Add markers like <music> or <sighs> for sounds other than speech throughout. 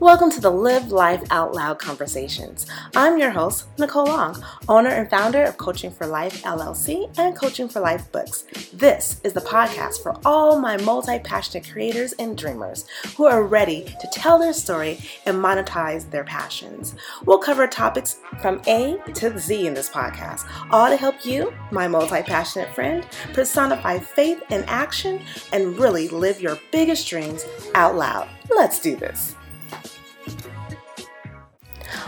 Welcome to the Live Life Out Loud Conversations. I'm your host, Nicole Long, owner and founder of Coaching for Life LLC and Coaching for Life Books. This is the podcast for all my multi passionate creators and dreamers who are ready to tell their story and monetize their passions. We'll cover topics from A to Z in this podcast, all to help you, my multi passionate friend, personify faith in action and really live your biggest dreams out loud. Let's do this.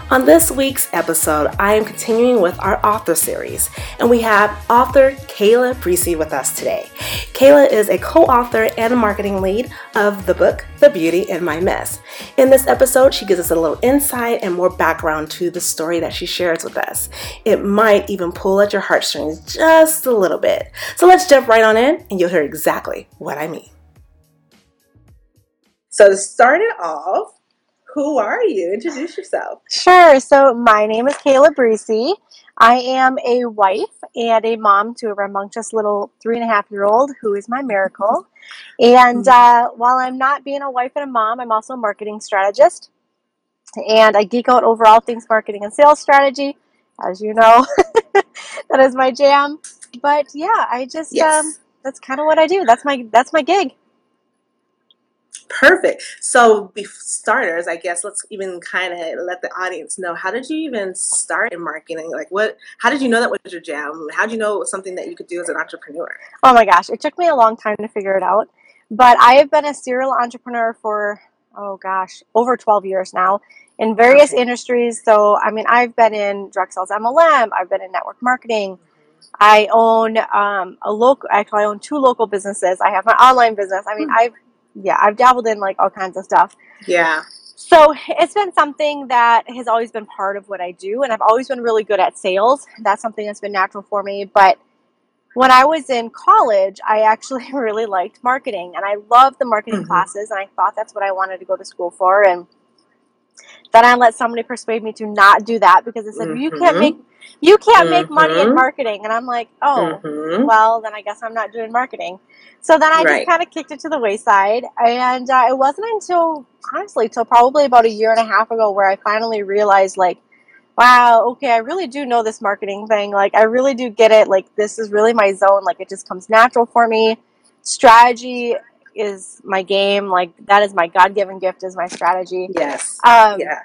On this week's episode, I am continuing with our author series, and we have author Kayla Breesy with us today. Kayla is a co author and marketing lead of the book The Beauty in My Mess. In this episode, she gives us a little insight and more background to the story that she shares with us. It might even pull at your heartstrings just a little bit. So let's jump right on in, and you'll hear exactly what I mean. So, to start it off, who are you? Introduce yourself. Sure. So my name is Kayla Breesy. I am a wife and a mom to a rambunctious little three and a half year old who is my miracle. And mm. uh, while I'm not being a wife and a mom, I'm also a marketing strategist. And I geek out over all things marketing and sales strategy. As you know, <laughs> that is my jam. But yeah, I just yes. um, that's kind of what I do. That's my that's my gig. Perfect. So, be starters, I guess let's even kind of let the audience know how did you even start in marketing? Like, what? How did you know that was your jam? How did you know it was something that you could do as an entrepreneur? Oh my gosh, it took me a long time to figure it out, but I have been a serial entrepreneur for oh gosh, over 12 years now in various okay. industries. So, I mean, I've been in direct sales MLM, I've been in network marketing. Mm-hmm. I own um, a local. Actually, I own two local businesses. I have my online business. I mean, hmm. I've yeah, I've dabbled in like all kinds of stuff. Yeah. So it's been something that has always been part of what I do, and I've always been really good at sales. That's something that's been natural for me. But when I was in college, I actually <laughs> really liked marketing, and I loved the marketing mm-hmm. classes, and I thought that's what I wanted to go to school for. And then I let somebody persuade me to not do that because they said, mm-hmm. "You can't mm-hmm. make you can't make money in mm-hmm. marketing," and I'm like, "Oh, mm-hmm. well, then I guess I'm not doing marketing." So then I right. just kind of kicked it to the wayside. And uh, it wasn't until, honestly, till probably about a year and a half ago where I finally realized, like, wow, okay, I really do know this marketing thing. Like, I really do get it. Like, this is really my zone. Like, it just comes natural for me. Strategy is my game. Like, that is my God given gift, is my strategy. Yes. Um, yeah.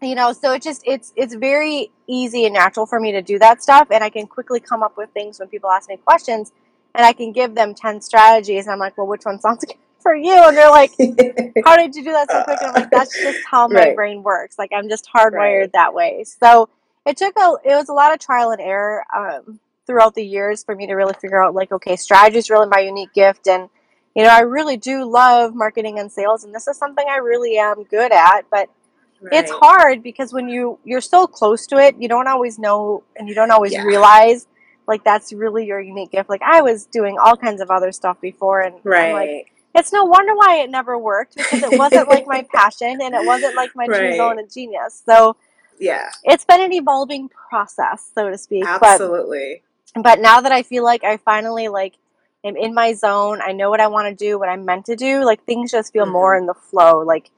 You know, so it just it's it's very easy and natural for me to do that stuff, and I can quickly come up with things when people ask me questions and I can give them 10 strategies. And I'm like, well, which one sounds <laughs> good for you? And they're like, <laughs> how did you do that so quick? And I'm like, that's just how my right. brain works. Like, I'm just hardwired right. that way. So it took a, it was a lot of trial and error um, throughout the years for me to really figure out, like, okay, strategy is really my unique gift. And, you know, I really do love marketing and sales. And this is something I really am good at. But Right. it's hard because when you you're so close to it you don't always know and you don't always yeah. realize like that's really your unique gift. Like I was doing all kinds of other stuff before, and right. Like, it's no wonder why it never worked because it wasn't like my <laughs> passion and it wasn't like my right. true zone of genius. So yeah, it's been an evolving process, so to speak. Absolutely. But, but now that I feel like I finally like am in my zone, I know what I want to do, what I'm meant to do. Like things just feel mm-hmm. more in the flow. Like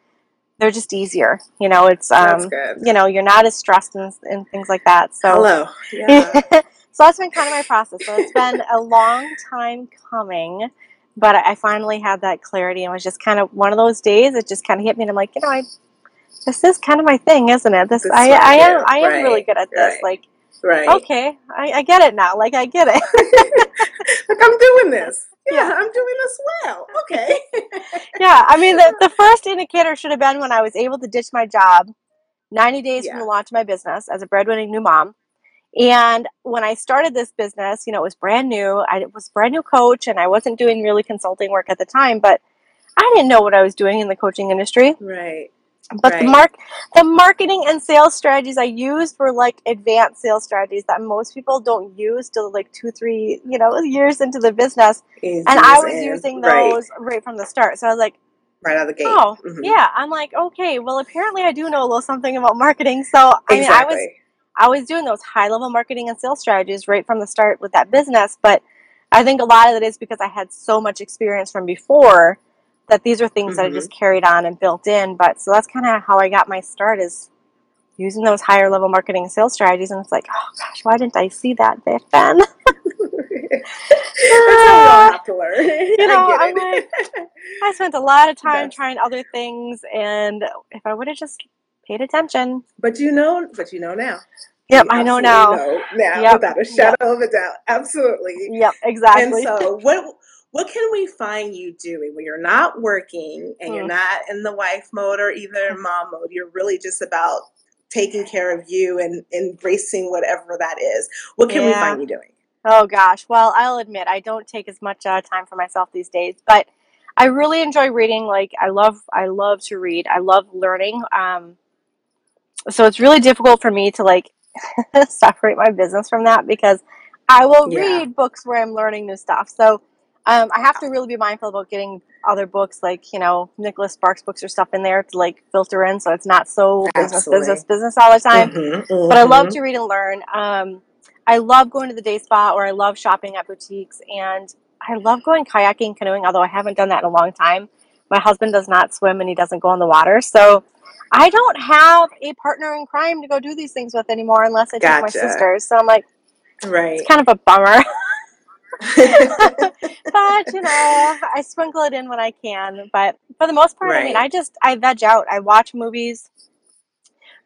they're just easier. You know, it's um, you know, you're not as stressed and, and things like that. So hello. <laughs> Yeah. So that's been kind of my process. So it's been a long time coming, but I finally had that clarity and was just kind of one of those days. It just kind of hit me, and I'm like, you know, I this is kind of my thing, isn't it? This, this I, I am I am right, really good at this. Right, like, right? Okay, I, I get it now. Like I get it. <laughs> <laughs> like I'm doing this. Yeah, yeah, I'm doing this well. Okay. <laughs> yeah, I mean the the first indicator should have been when I was able to ditch my job, 90 days yeah. from the launch of my business as a breadwinning new mom and when I started this business, you know, it was brand new. I was brand new coach and I wasn't doing really consulting work at the time, but I didn't know what I was doing in the coaching industry. Right. But right. the mark the marketing and sales strategies I used were like advanced sales strategies that most people don't use till like two, three, you know, years into the business. and I was in. using those right. right. from the start. So I was like, right out of the gate. Oh, mm-hmm. yeah. I'm like, okay, well apparently I do know a little something about marketing. So I mean I was I was doing those high level marketing and sales strategies right from the start with that business. But I think a lot of it is because I had so much experience from before that these are things that I just mm-hmm. carried on and built in. But so that's kind of how I got my start is using those higher level marketing sales strategies. And it's like, oh gosh, why didn't I see that back then? <laughs> That's how we ah, to learn. <laughs> You know, I. I <laughs> spent a lot of time That's- trying other things, and if I would have just paid attention, but you know, but you know now. yep, I know now. know now Yep, without a shadow of a doubt. Absolutely. Yep, exactly. And so, what what can we find you doing when you're not working and you're Mm. not in the wife mode or either mom mode? You're really just about taking care of you and embracing whatever that is. What can we find you doing? Oh gosh. Well, I'll admit I don't take as much uh, time for myself these days, but I really enjoy reading. Like I love, I love to read. I love learning. Um, so it's really difficult for me to like <laughs> separate my business from that because I will Yeah. read books where I'm learning new stuff. So um, I have to really be mindful about getting other books like you know Nicholas Sparks books or stuff in there to like filter in, so it's not so business, Absolutely. business, business all the time Mhm, but I love mhm. to read and learn. Um, I love going to the day spa or I love shopping at boutiques and I love going kayaking, canoeing, although I haven't done that in a long time. My husband does not swim and he doesn't go in the water. So I don't have a partner in crime to go do these things with anymore unless I take my sisters. So I'm like, Right. it's kind of a bummer. <laughs> but you know, I sprinkle it in when I can. But for the most part, I mean, I just I veg out. I watch movies.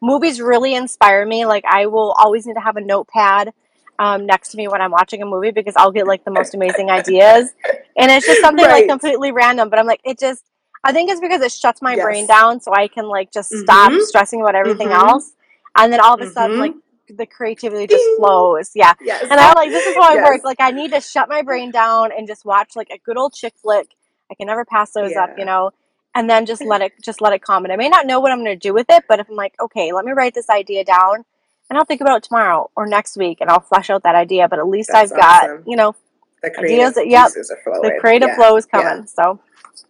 Movies really inspire me. Like I will always need to have a notepad um, next to me when I'm watching a movie because I'll get like the most amazing ideas, and it's just something like completely random. But I'm like, it just. I think it's because it shuts my brain down, so I can like just stop Mhm. stressing about everything Mhm. else, and then all of a sudden, Mhm. like the creativity just Ding. flows. Yeah. Yes. And I'm like, this is how I Yes. work. Like, I need to shut my brain down and just watch like a good old chick flick. I can never pass those up, you know. And then just let it, just let it come. And I may not know what I'm going to do with it, but if I'm like, okay, let me write this idea down, and I'll think about it tomorrow or next week, and I'll flesh out that idea. But at least That's I've got, you know, The ideas. creative That, yep, are flowing. the creative Yeah. flow is Yeah. coming. So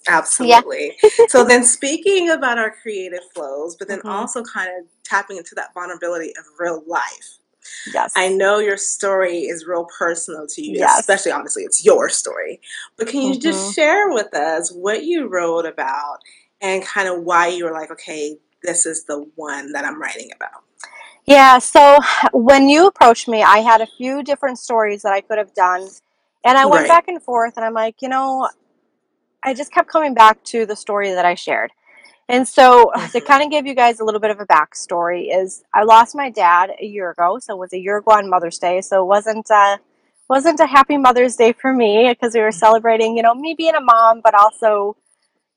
Absolutely. <laughs> so then speaking about our creative flows, but then Mhm. also kind of tapping into that vulnerability of real life. yes, I know your story is real personal to you, Yes. especially obviously it's your story. But can you Mhm. just share with us what you wrote about and kind of why you were like, okay, this is the one that I'm writing about? Yeah, so when you approached me, I had a few different stories that I could have done. And I went Right. back and forth, and I'm like, you know, I just kept coming back to the story that I shared. And so, <laughs> to kind of give you guys a little bit of a backstory, is I lost my dad a year ago, so it was a year ago on Mother's Day. So it wasn't uh, wasn't a happy Mother's Day for me because we were celebrating, you know, me being a mom, but also,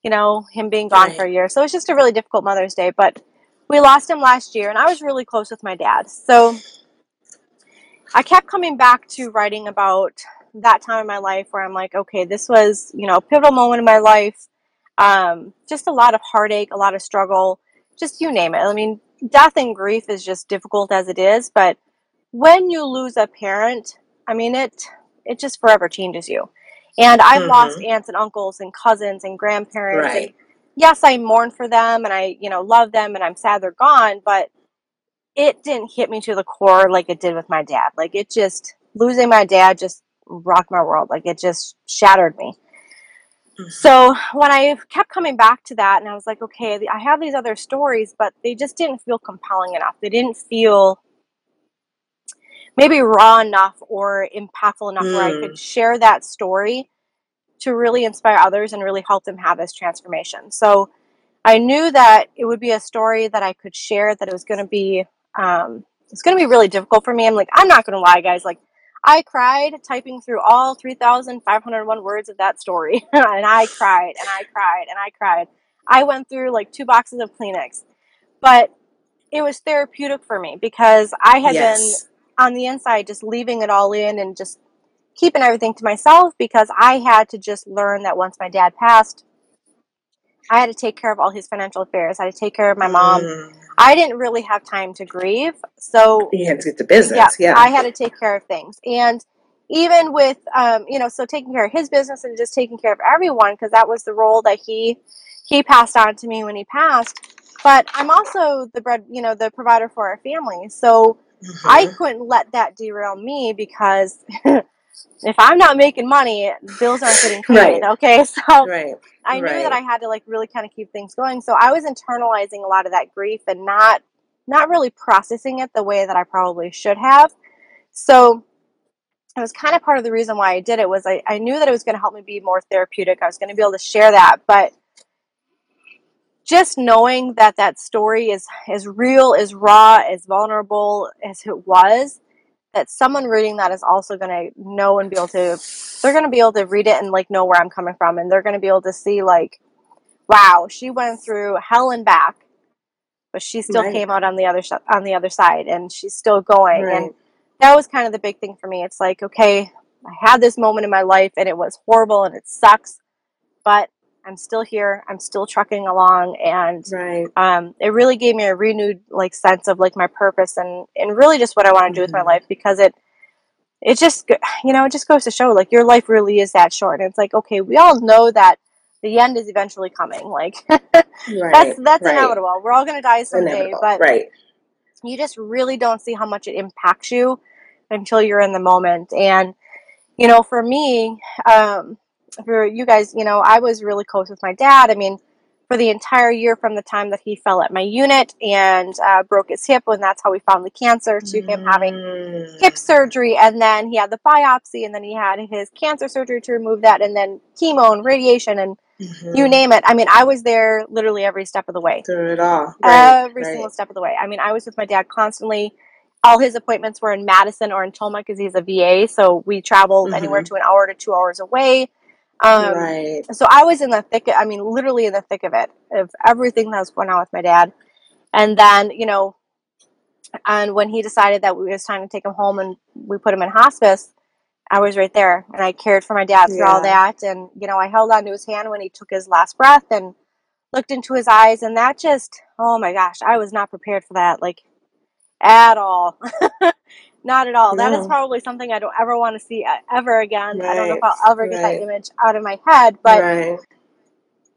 you know, him being gone for a year. So it was just a really difficult Mother's Day. But we lost him last year, and I was really close with my dad. So I kept coming back to writing about that time in my life where I'm like, okay, this was, you know, a pivotal moment in my life. Um, just a lot of heartache, a lot of struggle, just you name it. I mean, death and grief is just difficult as it is, but when you lose a parent, I mean, it it just forever changes you. And I've lost Mhm. aunts and uncles and cousins and grandparents, and yes, I mourn for them and I, you know, love them and I'm sad they're gone, but it didn't hit me to the core like it did with my dad. Like it just losing my dad just rocked my world. Like it just shattered me. Mhm. So when I kept coming back to that, and I was like, okay, I have these other stories, but they just didn't feel compelling enough. They didn't feel maybe raw enough or impactful enough where I Mm. could share that story to really inspire others and really help them have this transformation. So I knew that it would be a story that I could share, that it was going to be, um, it's going to be really difficult for me. I'm like, I'm not going to lie, guys. Like, I cried typing through all 3,501 words of that story. <laughs> and I cried and I cried and I cried. I went through like two boxes of Kleenex. But it was therapeutic for me because I had been on the inside just leaving it all in and just keeping everything to myself because I had to just learn that once my dad passed, I had to take care of all his financial affairs. I had to take care of my mom. Mm. I didn't really have time to grieve. So You had to get to business. Yeah. I had to take care of things. And even with, um, you know, so taking care of his business and just taking care of everyone, because that was the role that he he passed on to me when he passed. But I'm also the bread, you know, the provider for our family. So I Mhm. couldn't let that derail me because <laughs> if I'm not making money, bills aren't getting <laughs> paid. Right. Okay, <laughs> so Right. I knew that I had to like really kind of keep things going. So I was internalizing a lot of that grief and not not really processing it the way that I probably should have. So it was kind of part of the reason why I did it was I, I knew that it was going to help me be more therapeutic. I was going to be able to share that, but just knowing that that story is as real, as raw, as vulnerable as it was, that someone reading that is also going to know and be able to they're going to be able to read it and like know where I'm coming from and they're going to be able to see like wow, she went through hell and back, but she still Right. came out on the other sh- on the other side and she's still going and that was kind of the big thing for me. It's like, okay, I had this moment in my life and it was horrible and it sucks, but I'm still here. I'm still trucking along and Right. um, it really gave me a renewed like sense of like my purpose and and really just what I want to do with my Mhm. life because it it just you know it just goes to show like your life really is that short and it's like okay we all know that the end is eventually coming like <laughs> that's that's Right. inevitable we're all gonna die someday Inevitable. but Right. you just really don't see how much it impacts you until you're in the moment and you know for me um for you guys you know i was really close with my dad i mean for the entire year from the time that he fell at my unit and uh, broke his hip and that's how we found the cancer to him having hip Mm. surgery and then he had the biopsy and then he had his cancer surgery to remove that and then chemo and radiation and you Mhm. name it i mean i was there literally every step of the way Through it all. Right. every single step of the way. I mean, I was with my dad constantly. All his appointments were in Madison or in Tomah because he's a VA, so we traveled anywhere Mhm. to an hour to two hours away. Um, Right. so I was in the thick. I mean, literally in the thick of it, of everything that was going on with my dad. And then, you know, and when he decided that it was time to take him home and we put him in hospice, I was right there and I cared for my dad through all that. And, you know, I held onto his hand when he took his last breath and looked into his eyes. And that just, oh my gosh, I was not prepared for that, like at all. <laughs> not at all. That is probably something I don't ever want to see uh, ever again. I don't know if I'll ever get that image out of my head, but Right.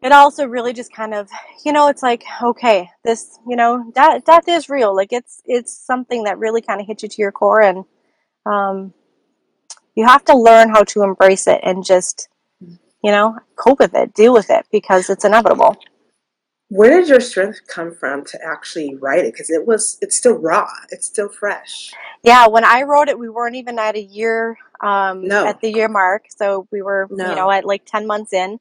it also really just kind of you know it's like okay this you know death, death is real like it's it's something that really kind of hits you to your core and um you have to learn how to embrace it and just you know cope with it deal with it because it's inevitable Where did your strength come from to actually write it? Because it was, it's still raw. It's still fresh. yeah when i wrote it we weren't even at a year um No. at the year mark so we were you know at like 10 months in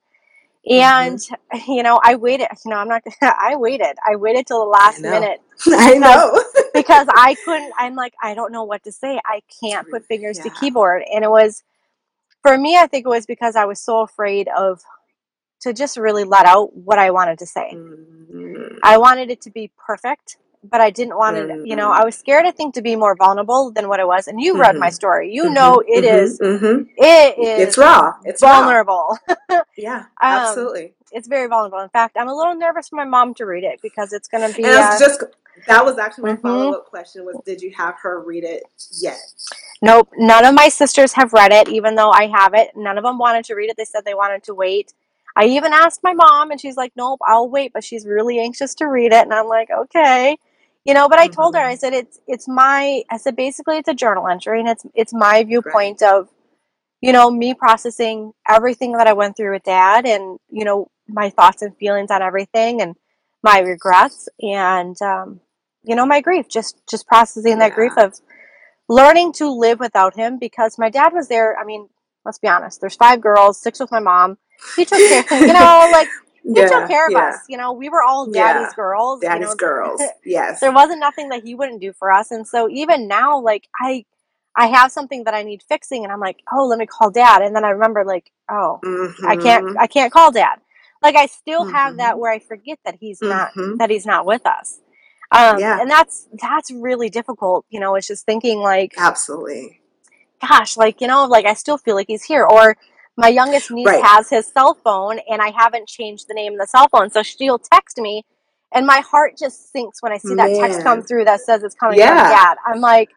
Mhm. and you know i waited <laughs> you know i'm not <laughs> i waited i waited till the last know. minute <laughs> I know. because I couldn't. I'm like, I don't know what to say. I can't put fingers to keyboard, and it was for me. I think it was because I was so afraid of to just really let out what I wanted to say. Mm. I wanted it to be perfect, but I didn't want it. You know, Mm. I was scared. I think to be more vulnerable than what it was. And you read my Mhm. story. You Mhm. know, it is. It It's raw. It's raw. vulnerable. <laughs> Yeah. um, Absolutely. it's very vulnerable. In fact, I'm a little nervous for my mom to read it because it's going to be. And Uh, just that was actually my mhm. follow up question was did you have her read it yet? Nope, none of my sisters have read it, even though I have it. None of them wanted to read it. They said they wanted to wait. I even asked my mom, and she's like, "Nope, I'll wait." But she's really anxious to read it, and I'm like, "Okay." You know, but I told her, I Mhm. said it's it's my I said basically it's a journal entry and it's it's my Right. viewpoint of, you know, me processing everything that I went through with dad and, you know, my thoughts and feelings on everything and my regrets and um, you know, my grief, just just processing that grief of learning to live without him because my dad was there. I mean, let's be honest. There's five girls, six with my mom. <laughs> He took care, you know, like he took care of Yeah. us. You know, we were all Yeah. daddy's girls. You Daddy's know, girls. Yes. there wasn't nothing that he wouldn't do for us. And so even now, like I, I have something that I need fixing, and I'm like, oh, let me call dad. And then I remember, like, oh, I can't, Mhm. I can't call dad. Like I still have that Mhm. where I forget that he's not, Mhm. that he's not with us. Um, Yeah. and that's that's really difficult. You know, it's just thinking like, Absolutely. gosh, like, you know, like I still feel like he's here. Or my youngest niece Right. has his cell phone and I haven't changed the name of the cell phone. So she'll text me and my heart just sinks when I see that text come through that says it's coming from dad. I'm like,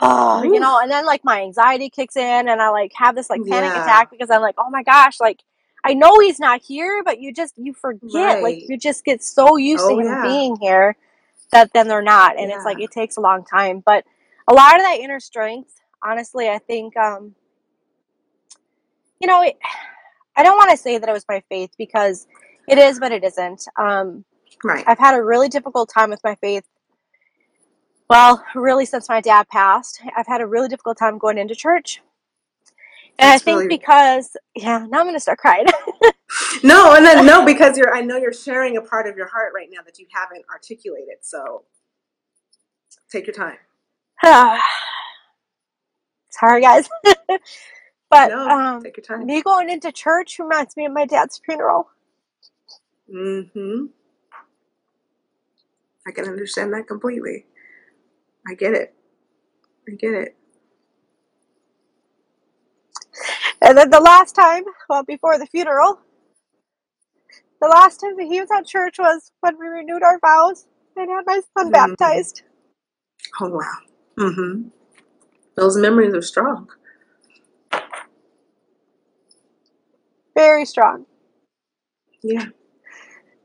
oh, you know, and then like my anxiety kicks in and I like have this like panic Yeah. attack because I'm like, oh my gosh, like I know he's not here, but you just, you forget, like you just get so used to Oh him yeah. being here that then they're not. And it's like, it takes a long time. But a lot of that inner strength, honestly, I think, um, you know, it, I don't want to say that it was my faith because it is, but it isn't. Um, Right. I've had a really difficult time with my faith. Well, really, since my dad passed, I've had a really difficult time going into church. And I think really because, yeah, now I'm going to start crying. <laughs> no, and then no, <laughs> because you're. I know you're sharing a part of your heart right now that you haven't articulated. So take your time. <sighs> Sorry, guys. <laughs> but No, um, take your time. me going into church reminds me of my dad's funeral. Mm-hmm. I can understand that completely. I get it. I get it. And then the last time, well, before the funeral, the last time that he was at church was when we renewed our vows and had my son Mhm. baptized. Oh wow. Mm-hmm. Those memories are strong. Very strong. Yeah.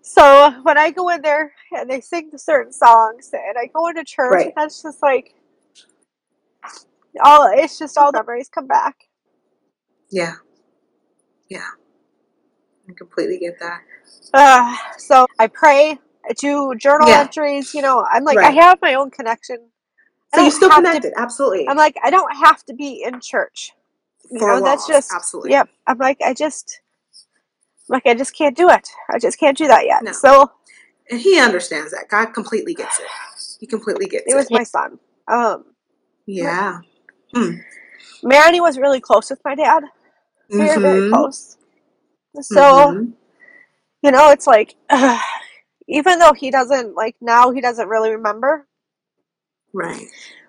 So when I go in there and they sing the certain songs, and I go into church, Right. and that's just like all. It's just all the memories come back. Yeah. Yeah. I completely get that. Uh, so I pray. I do journal Yeah. entries. You know, I'm like I have my own connection. I So you're still have to. connected, absolutely. I'm like I don't have to be in church. You know, that's just absolutely. yep. I'm like I just like I just can't do it. I just can't do that yet. No. So And he understands that. God completely gets it. He completely gets it It was my son. Um, Yeah. Hmm. Manny was really close with my dad. Very very Mm-hmm. close. So Mm-hmm. you know, it's like <sighs> even though he doesn't like now, he doesn't really remember. Right.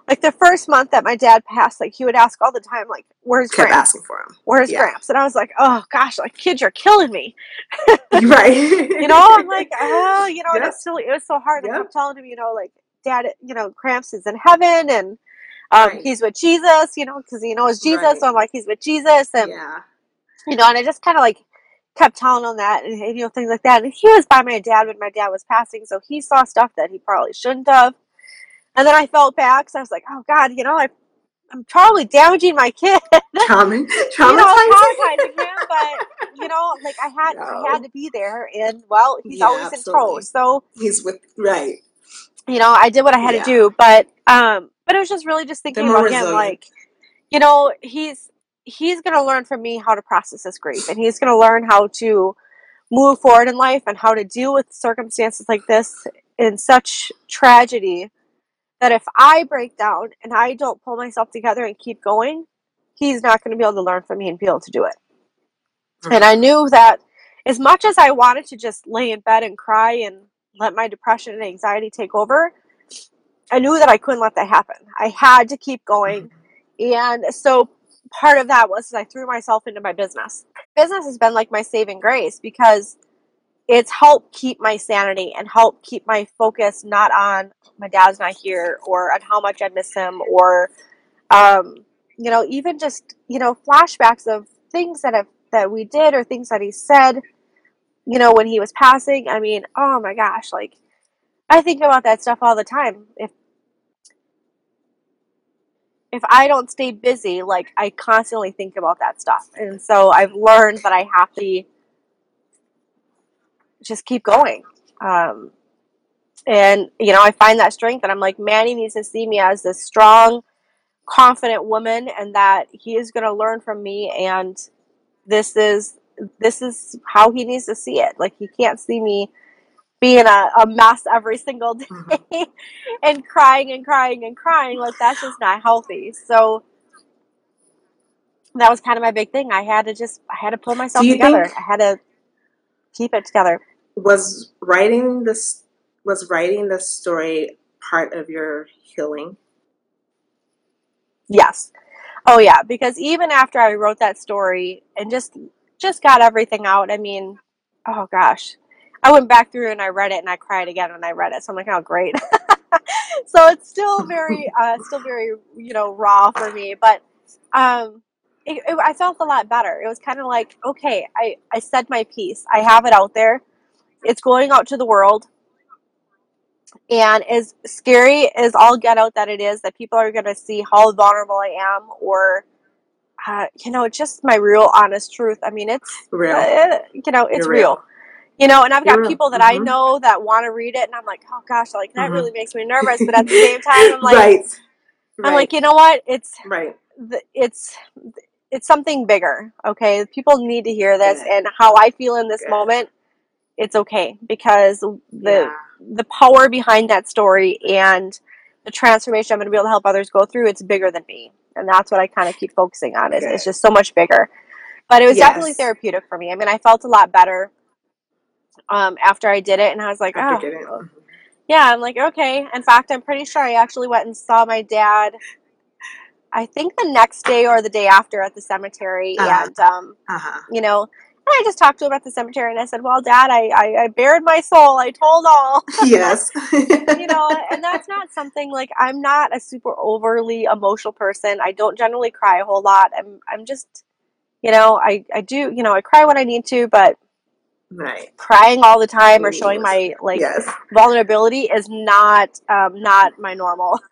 Like the first month that my dad passed, like he would ask all the time, like, "Where's Kept Gramps? asking for him. Where's Yeah. Gramps?" And I was like, "Oh gosh, like kids, you're killing me." <laughs> right. <laughs> You know, I'm like, <laughs> oh, you know, Yep. it's still it was so hard. I Yep. kept telling him, you know, like, Dad, you know, Gramps is in heaven and um, Right. he's with Jesus, you know, because you know it's Jesus. Right. So I'm like, he's with Jesus, and Yeah. you know, and I just kind of like kept telling him that, and you know, things like that. And he was by my dad when my dad was passing, so he saw stuff that he probably shouldn't have. And then I felt bad because I was like, oh God, you know, I, I'm probably damaging my kid. <laughs> Trauma, you know, traumatizing. traumatizing him, but you know, like I had, I had to be there, and well, he's Yeah, always in tow, so He's with right. you know, I did what I had Yeah. to do, but um, but it was just really just thinking about him, like you know, he's he's gonna learn from me how to process his grief, and he's gonna learn how to move forward in life and how to deal with circumstances like this in such tragedy that if I break down and I don't pull myself together and keep going, he's not going to be able to learn from me and be able to do it. Mm-hmm. And I knew that as much as I wanted to just lay in bed and cry and let my depression and anxiety take over, I knew that I couldn't let that happen. I had to keep going. Mm-hmm. And so part of that was I threw myself into my business. Business has been like my saving grace because it's helped keep my sanity and help keep my focus not on my dad's not here or on how much I miss him or um, you know, even just, you know, flashbacks of things that have that we did or things that he said, you know, when he was passing. I mean, oh my gosh, like I think about that stuff all the time. If if I don't stay busy, like I constantly think about that stuff. And so I've learned that I have to just keep going. Um, and you know, I find that strength, and I'm like, Manny needs to see me as this strong, confident woman, and that he is going to learn from me. And this is this is how he needs to see it. Like he can't see me being a, a mess every single day Mhm. <laughs> and crying and crying and crying. Like that's just not healthy. So that was kind of my big thing. I had to just I had to pull myself together. think I had to keep it together. Was writing this was writing this story part of your healing? Yes. Oh yeah, because even after I wrote that story and just just got everything out, I mean, oh gosh. I went back through and I read it and I cried again when I read it. So I'm like, oh great. <laughs> so it's still very uh still very, you know, raw for me, but um it, it, I felt a lot better. It was kind of like, okay, I I said my piece. I have it out there. It's going out to the world. And as scary as all get out that it is, that people are going to see how vulnerable I am or uh, you know, just my real honest truth. I mean, it's Real. uh, you know, it's real. real. You know, and I've got You're real. people that I Mhm. know that want to read it, and I'm like, oh gosh, like that Mhm. really makes me nervous. But at the same <laughs> time, I'm like, right. I'm Right. like, you know what? It's right. th- it's it's something bigger. Okay, people need to hear this, Good. and how I feel in this Good. moment. It's okay because the yeah. the power behind that story and the transformation I'm going to be able to help others go through, it's bigger than me. And that's what I kind of keep focusing on. Is it's just so much bigger. But it was definitely therapeutic for me. I mean, I felt a lot better um, after I did it, and I was like, After oh, yeah. I'm like, okay. In fact, I'm pretty sure I actually went and saw my dad. I think the next day or the day after at the cemetery, Uh-huh. and um, Uh huh. you know, and I just talked to him at the cemetery, and I said, "Well, Dad, I, I, I bared my soul. I told all." <laughs> yes. you know, and that's not something like I'm not a super overly emotional person. I don't generally cry a whole lot. I'm I'm just you know, I I do, you know, I cry when I need to, but right. crying all the time or showing my like yes. vulnerability is not um not my normal. <laughs>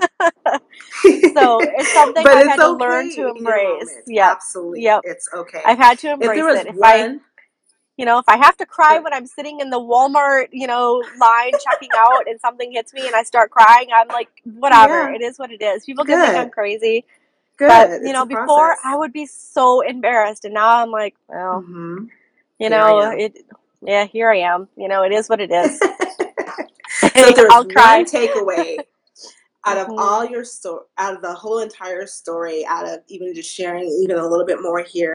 So, it's <laughs> something I've it's had to learn to embrace. yeah Absolutely. Yep. It's okay. I've had to if embrace was it. If I you know, if I have to cry when I'm sitting in the Walmart, you know, line checking out and something hits me and I start crying, I'm like, whatever. Yeah. It is what it is. People can think I'm crazy. good. But it's you know, before process. I would be so embarrassed, and now I'm like, well, Mhm. you Here I know, it. Yeah, here I am. You know, it is what it is. <laughs> so there's I'll cry. one takeaway out of Mhm. all your story, out of the whole entire story, out of even just sharing even a little bit more here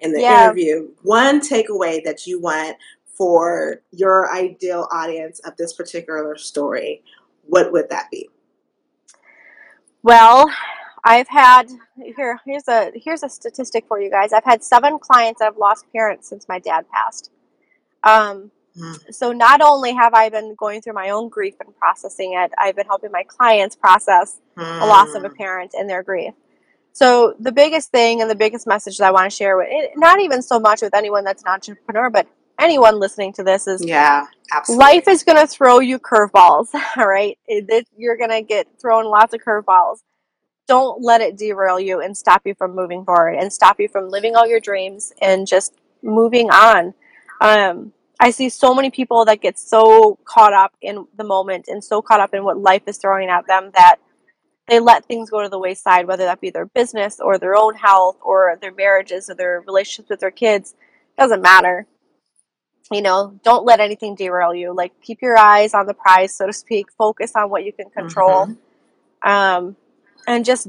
in the Yeah. interview, one takeaway that you want for your ideal audience of this particular story, what would that be? Well, I've had here. Here's a here's a statistic for you guys. I've had seven clients that have lost parents since my dad passed. Um, Mm. so not only have I been going through my own grief and processing it, I've been helping my clients process the loss of a Mm. parent and their grief. So the biggest thing and the biggest message that I want to share with it, not even so much with anyone that's an entrepreneur, but anyone listening to this is Yeah, absolutely. life is going to throw you curveballs. <laughs> All right, It- it- you're going to get thrown lots of curveballs. Don't let it derail you and stop you from moving forward and stop you from living all your dreams and just moving on. Um, I see so many people that get so caught up in the moment and so caught up in what life is throwing at them that they let things go to the wayside, whether that be their business or their own health or their marriages or their relationships with their kids. Doesn't matter. You know, don't let anything derail you. Like, keep your eyes on the prize, so to speak. Focus on what you can control. Mhm. Um, and just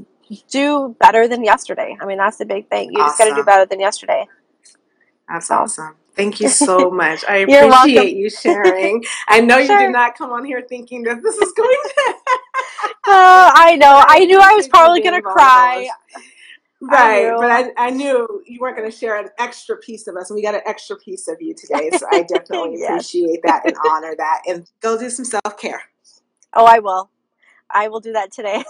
do better than yesterday. I mean, that's the big thing. You just got to do better than yesterday. That's awesome. Thank you so <laughs> much. I You're welcome. appreciate you sharing. I know you did not come on here thinking that this is going to <laughs> Oh, I know. <laughs> I knew I was probably going to cry. Right, knew. but I, I knew you weren't going to share an extra piece of us, and we got an extra piece of you today. So I definitely Yes. appreciate that and honor that. And go do some self care. Oh, I will. I will do that today.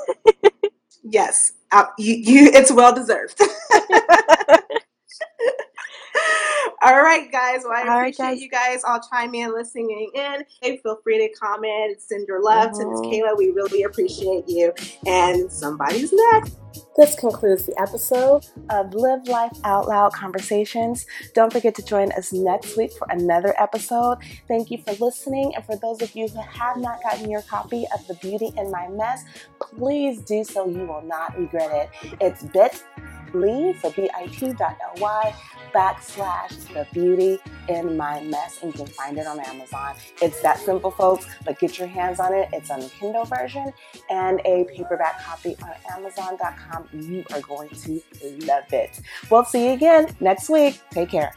Yes, uh, you, you. It's well deserved. All right, guys. Well, I All right, appreciate guys. you guys all chiming in, listening in. Hey, feel free to comment, send your love to Miss. Kayla. We really appreciate you. And somebody's next. This concludes the episode of Live Life Out Loud Conversations. Don't forget to join us next week for another episode. Thank you for listening. And for those of you who have not gotten your copy of The Beauty in My Mess, please do so. You will not regret it. It's bit.ly, so bit.ly backslash The Beauty in My Mess. And you can find it on Amazon. It's that simple, folks, but get your hands on it. It's on the Kindle version and a paperback copy on Amazon.com. You are going to love it. We'll see you again next week. Take care.